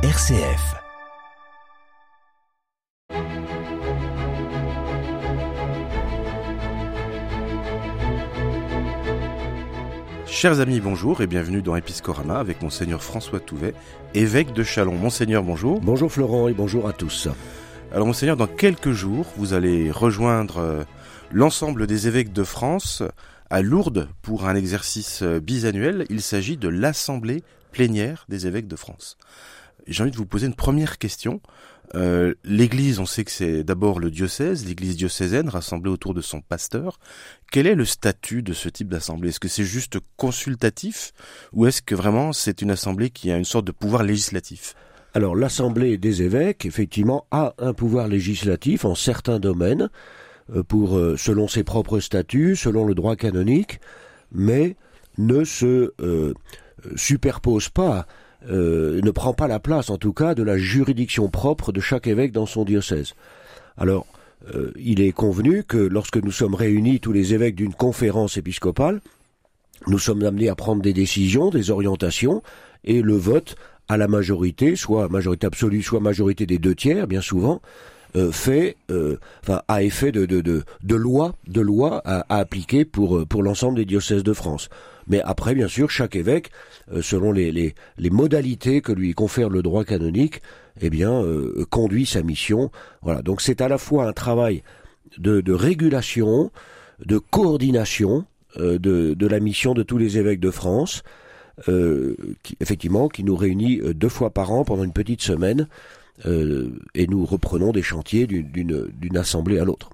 RCF. Chers amis, bonjour et bienvenue dans Episcorama avec Monseigneur François Touvet, évêque de Chalon. Monseigneur, bonjour. Bonjour Florent et bonjour à tous. Alors Monseigneur, dans quelques jours, vous allez rejoindre euh, l'ensemble des évêques de France à Lourdes pour un exercice euh, bisannuel. Il s'agit de l'Assemblée plénière des évêques de France. J'ai envie de vous poser une première question. Euh, L'Église, on sait que c'est d'abord le diocèse, l'Église diocésaine rassemblée autour de son pasteur. Quel est le statut de ce type d'assemblée? Est-ce que c'est juste consultatif ou est-ce que vraiment c'est une assemblée qui a une sorte de pouvoir législatif? Alors l'Assemblée des évêques, effectivement, a un pouvoir législatif en certains domaines, euh, pour euh, selon ses propres statuts, selon le droit canonique, mais ne se superpose pas euh, ne prend pas la place, en tout cas, de la juridiction propre de chaque évêque dans son diocèse. Alors, euh, il est convenu que lorsque nous sommes réunis tous les évêques d'une conférence épiscopale, nous sommes amenés à prendre des décisions, des orientations, et le vote à la majorité, soit majorité absolue, soit majorité des deux tiers, bien souvent, euh, fait, enfin, a effet de, loi, de loi à, à appliquer pour, pour l'ensemble des diocèses de France. Mais après, bien sûr, chaque évêque, euh, selon les, modalités que lui confère le droit canonique, eh bien, euh, conduit sa mission. Voilà. Donc c'est à la fois un travail de, régulation, de coordination euh, de, la mission de tous les évêques de France, effectivement, qui nous réunit deux fois par an pendant une petite semaine, et nous reprenons des chantiers d'une assemblée à l'autre.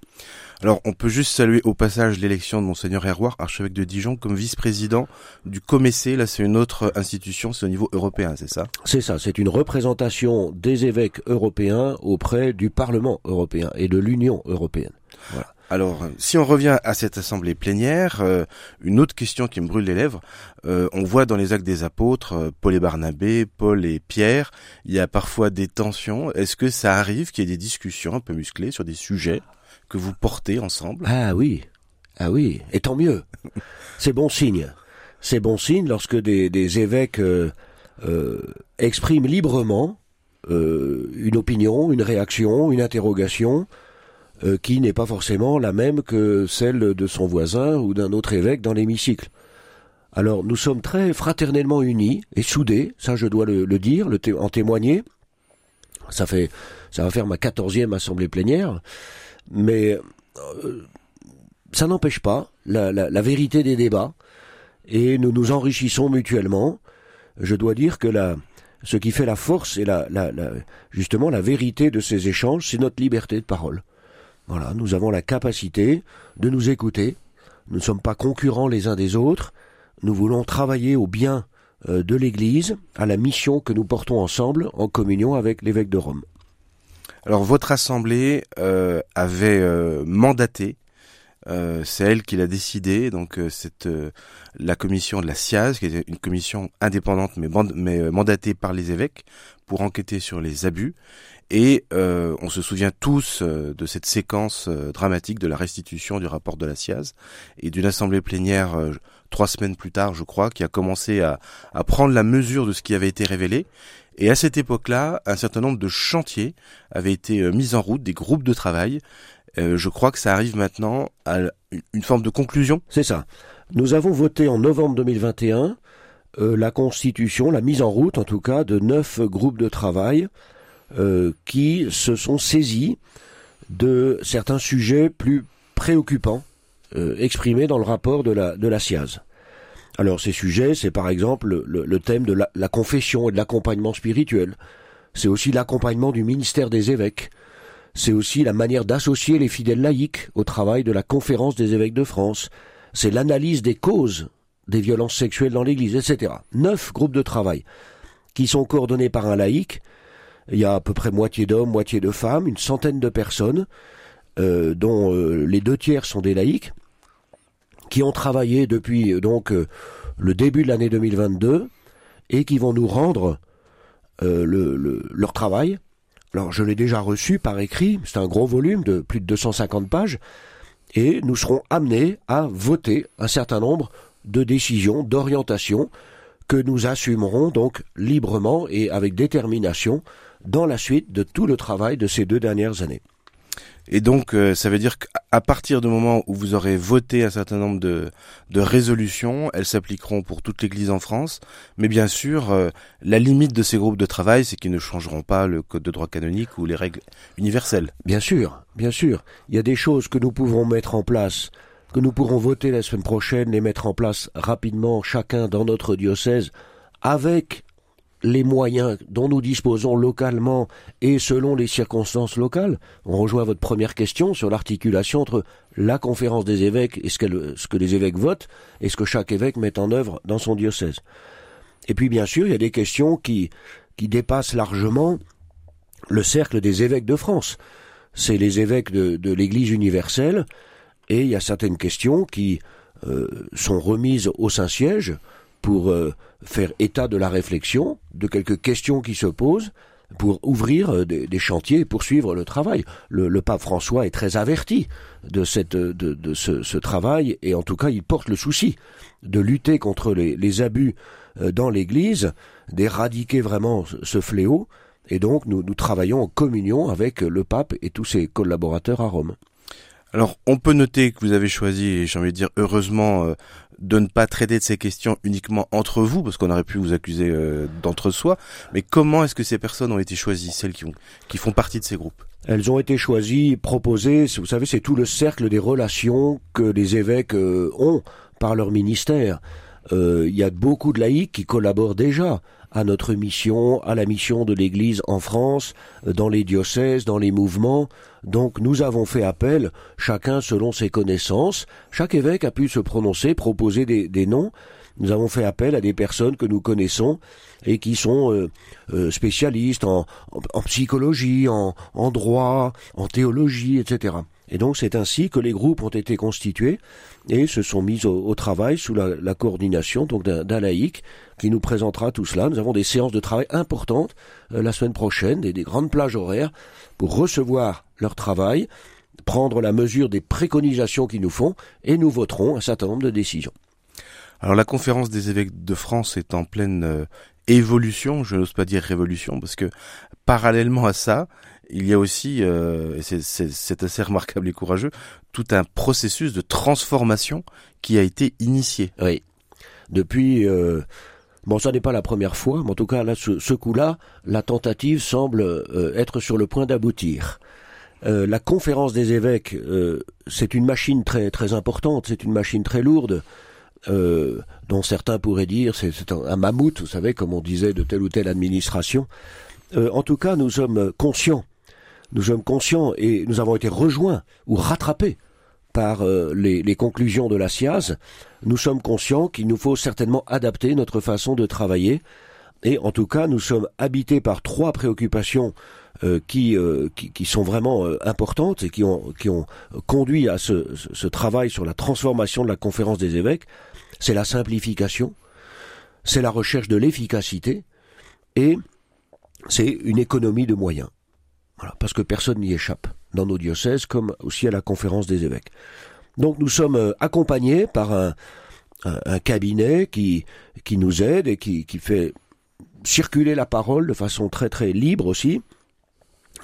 Alors, on peut juste saluer au passage l'élection de Monseigneur Herroir, archevêque de Dijon, comme vice-président du COMECE. Là, c'est une autre institution, c'est au niveau européen, c'est ça? C'est ça, c'est une représentation des évêques européens auprès du Parlement européen et de l'Union européenne. Voilà. Alors, si on revient à cette assemblée plénière, euh, une autre question qui me brûle les lèvres, euh, on voit dans les actes des apôtres, euh, Paul et Barnabé, Paul et Pierre, il y a parfois des tensions. Est-ce que ça arrive qu'il y ait des discussions un peu musclées sur des sujets? Que vous portez ensemble. Ah oui, ah oui, et tant mieux. C'est bon signe. C'est bon signe lorsque des, évêques euh, euh, expriment librement euh, une opinion, une réaction, une interrogation qui n'est pas forcément la même que celle de son voisin ou d'un autre évêque dans l'hémicycle. Alors nous sommes très fraternellement unis et soudés, ça je dois le, dire, le en témoigner. Ça fait, ça va faire ma quatorzième assemblée plénière mais euh, ça n'empêche pas la, la, vérité des débats et nous nous enrichissons mutuellement. Je dois dire que la, ce qui fait la force et la, la, justement la vérité de ces échanges, c'est notre liberté de parole. Voilà, nous avons la capacité de nous écouter. Nous ne sommes pas concurrents les uns des autres. Nous voulons travailler au bien euh, de l'Église, à la mission que nous portons ensemble en communion avec l'évêque de Rome. Alors votre assemblée euh, avait euh, mandaté, euh, c'est elle qui l'a décidé, donc c'est la commission de la SIAZ, qui est une commission indépendante mais, mais mandatée par les évêques pour enquêter sur les abus. Et on se souvient tous de cette séquence dramatique de la restitution du rapport de la SIAZ et d'une assemblée plénière trois semaines plus tard, je crois, qui a commencé à, à prendre la mesure de ce qui avait été révélé et à cette époque-là, un certain nombre de chantiers avaient été euh, mis en route, des groupes de travail. Euh, je crois que ça arrive maintenant à une forme de conclusion. C'est ça. Nous avons voté en novembre 2021 euh, la constitution, la mise en route en tout cas, de neuf groupes de travail qui se sont saisis de certains sujets plus préoccupants exprimés dans le rapport de la, de la. Alors ces sujets, c'est par exemple le, thème de la, confession et de l'accompagnement spirituel. C'est aussi l'accompagnement du ministère des évêques. C'est aussi la manière d'associer les fidèles laïcs au travail de la conférence des évêques de France. C'est l'analyse des causes des violences sexuelles dans l'Église, etc. Neuf groupes de travail qui sont coordonnés par un laïc. Il y a à peu près moitié d'hommes, moitié de femmes, une centaine de personnes, euh, dont euh, les deux tiers sont des laïcs qui ont travaillé depuis euh, donc le début de l'année 2022 et qui vont nous rendre le, leur travail. Alors je l'ai déjà reçu par écrit, c'est un gros volume de plus de 250 pages, et nous serons amenés à voter un certain nombre de décisions, d'orientation que nous assumerons donc librement et avec détermination dans la suite de tout le travail de ces deux dernières années. Et donc, euh, ça veut dire qu'à partir du moment où vous aurez voté un certain nombre de, de résolutions, elles s'appliqueront pour toute l'Église en France. Mais bien sûr, euh, la limite de ces groupes de travail, c'est qu'ils ne changeront pas le code de droit canonique ou les règles universelles. Bien sûr, bien sûr. Il y a des choses que nous pouvons mettre en place, que nous pourrons voter la semaine prochaine, les mettre en place rapidement, chacun dans notre diocèse, avec les moyens dont nous disposons localement et selon les circonstances locales. On rejoint votre première question sur l'articulation entre la conférence des évêques et ce que, ce que les évêques votent et ce que chaque évêque met en œuvre dans son diocèse. Et puis bien sûr, il y a des questions qui, qui dépassent largement le cercle des évêques de France. C'est les évêques de, de l'Église universelle et il y a certaines questions qui euh, sont remises au Saint-Siège pour euh, faire état de la réflexion, de quelques questions qui se posent, pour ouvrir euh, des, chantiers et poursuivre le travail. Le, pape François est très averti de, cette, de, ce, travail et en tout cas il porte le souci de lutter contre les, abus euh, dans l'Église, d'éradiquer vraiment ce fléau et donc nous, nous travaillons en communion avec le pape et tous ses collaborateurs à Rome. Alors, on peut noter que vous avez choisi, j'ai envie de dire heureusement, euh, de ne pas traiter de ces questions uniquement entre vous, parce qu'on aurait pu vous accuser euh, d'entre-soi. Mais comment est-ce que ces personnes ont été choisies, celles qui, ont, qui font partie de ces groupes? Elles ont été choisies, proposées. Vous savez, c'est tout le cercle des relations que les évêques euh, ont par leur ministère. Il y a beaucoup de laïcs qui collaborent déjà à notre mission, à la mission de l'Église en France, dans les diocèses, dans les mouvements. Donc nous avons fait appel, chacun selon ses connaissances. Chaque évêque a pu se prononcer, proposer des, noms. Nous avons fait appel à des personnes que nous connaissons et qui sont euh, euh, spécialistes en, psychologie, en, en droit, en théologie, etc. Et donc c'est ainsi que les groupes ont été constitués et se sont mis au, travail sous la, coordination donc d'un laïc qui nous présentera tout cela. Nous avons des séances de travail importantes euh, la semaine prochaine, des, des, grandes plages horaires pour recevoir leur travail, prendre la mesure des préconisations qu'ils nous font et nous voterons un certain nombre de décisions. Alors la conférence des évêques de France est en pleine euh, évolution, je n'ose pas dire révolution, parce que parallèlement à ça, il y a aussi, euh, et c'est assez remarquable et courageux, tout un processus de transformation qui a été initié. Oui. Depuis, euh, bon, ça n'est pas la première fois, mais en tout cas, là, ce, coup-là, la tentative semble euh, être sur le point d'aboutir. Euh, la conférence des évêques, c'est une machine très très importante, c'est une machine très lourde. dont certains pourraient dire c'est un, un, mammouth, vous savez, comme on disait de telle ou telle administration. en tout cas, nous sommes conscients nous sommes conscients et nous avons été rejoints ou rattrapés par euh, les, conclusions de la SIAZ, nous sommes conscients qu'il nous faut certainement adapter notre façon de travailler. Et en tout cas, nous sommes habités par trois préoccupations euh, euh, qui, qui, sont vraiment importantes et qui ont, qui ont conduit à ce, ce travail sur la transformation de la conférence des évêques. C'est la simplification, c'est la recherche de l'efficacité et c'est une économie de moyens parce que personne n'y échappe dans nos diocèses comme aussi à la conférence des évêques. Donc nous sommes euh, accompagnés par un, cabinet qui, qui nous aide et qui, qui fait circuler la parole de façon très très libre aussi.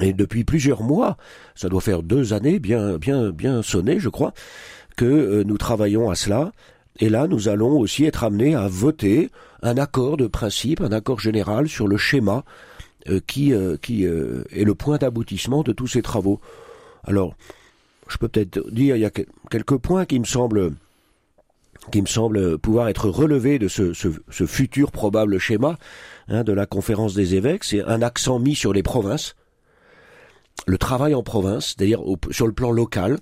Et depuis plusieurs mois, ça doit faire deux années bien bien bien sonné, je crois, que euh, nous travaillons à cela. Et là, nous allons aussi être amenés à voter un accord de principe, un accord général sur le schéma qui, euh, qui euh, est le point d'aboutissement de tous ces travaux. Alors, je peux peut-être dire, il y a quelques points qui me semblent qui me semblent pouvoir être relevés de ce, ce, futur probable schéma hein, de la conférence des évêques. C'est un accent mis sur les provinces, le travail en province, c'est-à-dire sur le plan local,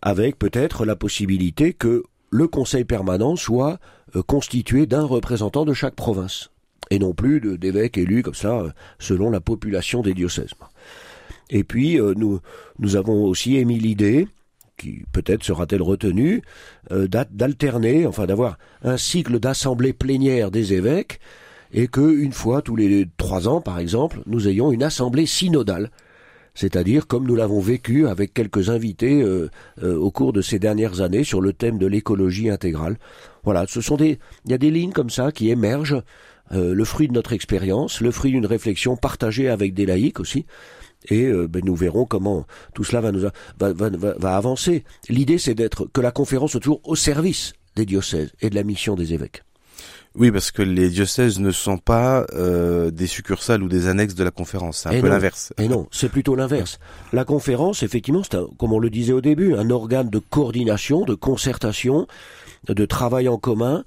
avec peut-être la possibilité que le conseil permanent soit constitué d'un représentant de chaque province et non plus d'évêques élus comme ça euh, selon la population des diocèses. Et puis euh, nous nous avons aussi émis l'idée qui peut-être sera-t-elle retenue, euh, d'alterner, enfin d'avoir un cycle d'assemblée plénière des évêques, et que une fois tous les trois ans, par exemple, nous ayons une assemblée synodale c'est-à-dire comme nous l'avons vécu avec quelques invités euh, euh, au cours de ces dernières années sur le thème de l'écologie intégrale. Voilà, ce sont des, il y a des lignes comme ça qui émergent, euh, le fruit de notre expérience, le fruit d'une réflexion partagée avec des laïcs aussi. Et ben, nous verrons comment tout cela va nous va, va, va avancer. L'idée, c'est d'être que la conférence soit toujours au service des diocèses et de la mission des évêques. Oui, parce que les diocèses ne sont pas euh, des succursales ou des annexes de la conférence. C'est un peu l'inverse. Et non, c'est plutôt l'inverse. La conférence, effectivement, c'est, comme on le disait au début, un organe de coordination, de concertation, de travail en commun.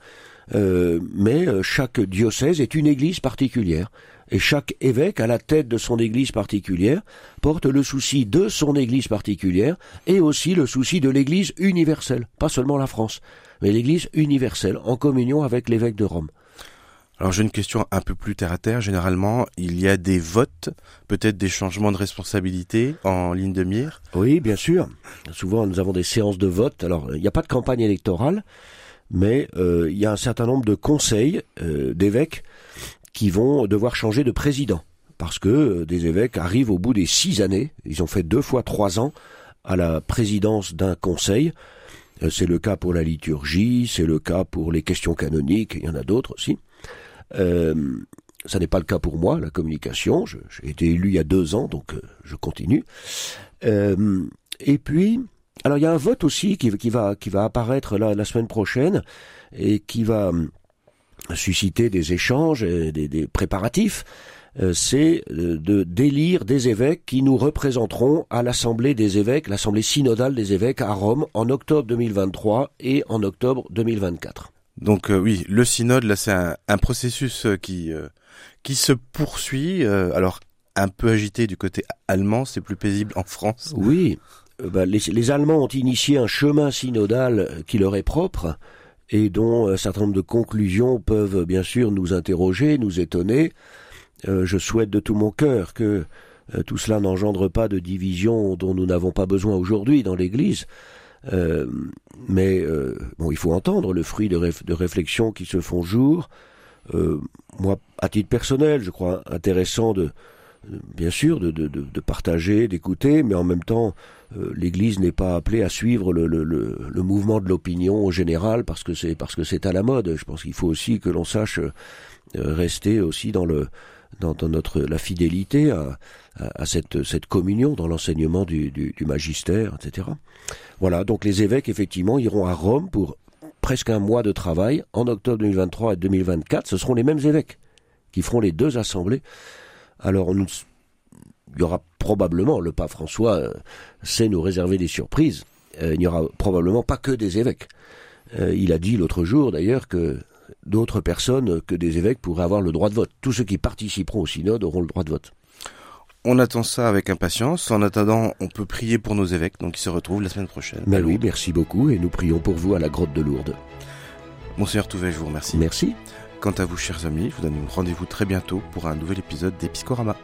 Euh, mais euh, chaque diocèse est une église particulière. Et chaque évêque, à la tête de son église particulière, porte le souci de son église particulière et aussi le souci de l'église universelle, pas seulement la France mais l'Église universelle, en communion avec l'évêque de Rome. Alors j'ai une question un peu plus terre à terre. Généralement, il y a des votes, peut-être des changements de responsabilité en ligne de mire? Oui, bien sûr. Souvent, nous avons des séances de vote. Alors, il n'y a pas de campagne électorale, mais euh, il y a un certain nombre de conseils euh, d'évêques qui vont devoir changer de président parce que euh, des évêques arrivent au bout des six années. Ils ont fait deux fois trois ans à la présidence d'un conseil. C'est le cas pour la liturgie, c'est le cas pour les questions canoniques, il y en a d'autres aussi. Euh, ça n'est pas le cas pour moi, la communication. J'ai été élu il y a deux ans, donc je continue. Euh, et puis, alors il y a un vote aussi qui, qui va qui va apparaître là la semaine prochaine et qui va susciter des échanges, et des, des préparatifs. Euh, c'est euh, de d'élire des évêques qui nous représenteront à l'Assemblée des évêques, l'Assemblée synodale des évêques à Rome en octobre 2023 et en octobre 2024. Donc euh, oui, le synode, là, c'est un, processus qui qui se poursuit. alors un peu agité du côté allemand, c'est plus paisible en France. Oui, bah, les, Allemands ont initié un chemin synodal qui leur est propre et dont un certain nombre de conclusions peuvent bien sûr nous interroger, nous étonner. Euh, je souhaite de tout mon cœur que euh, tout cela n'engendre pas de divisions dont nous n'avons pas besoin aujourd'hui dans l'Église. Euh, mais bon, il faut entendre le fruit de, de réflexions qui se font jour. moi, à titre personnel, je crois intéressant de, bien sûr, de, de, de partager, d'écouter, mais en même temps, l'Église n'est pas appelée à suivre le, le, le, le mouvement de l'opinion en général parce que c'est parce que c'est à la mode. Je pense qu'il faut aussi que l'on sache rester aussi dans le dans, notre la fidélité à, à, cette, cette communion dans l'enseignement du, du, du, magistère, etc. Voilà, donc les évêques effectivement iront à Rome pour presque un mois de travail en octobre 2023 et 2024. Ce seront les mêmes évêques qui feront les deux assemblées. Alors il y aura probablement, le pape François euh, sait nous réserver des surprises, euh, il n'y aura probablement pas que des évêques. Euh, il a dit l'autre jour d'ailleurs que d'autres personnes que des évêques pourraient avoir le droit de vote. Tous ceux qui participeront au synode auront le droit de vote. On attend ça avec impatience. En attendant, on peut prier pour nos évêques, donc ils se retrouvent la semaine prochaine. Mais oui, merci beaucoup, et nous prions pour vous à la grotte de Lourdes. Monseigneur Touvet, je vous remercie. Merci. Quant à vous, chers amis, je vous donne rendez-vous très bientôt pour un nouvel épisode d'Episcorama.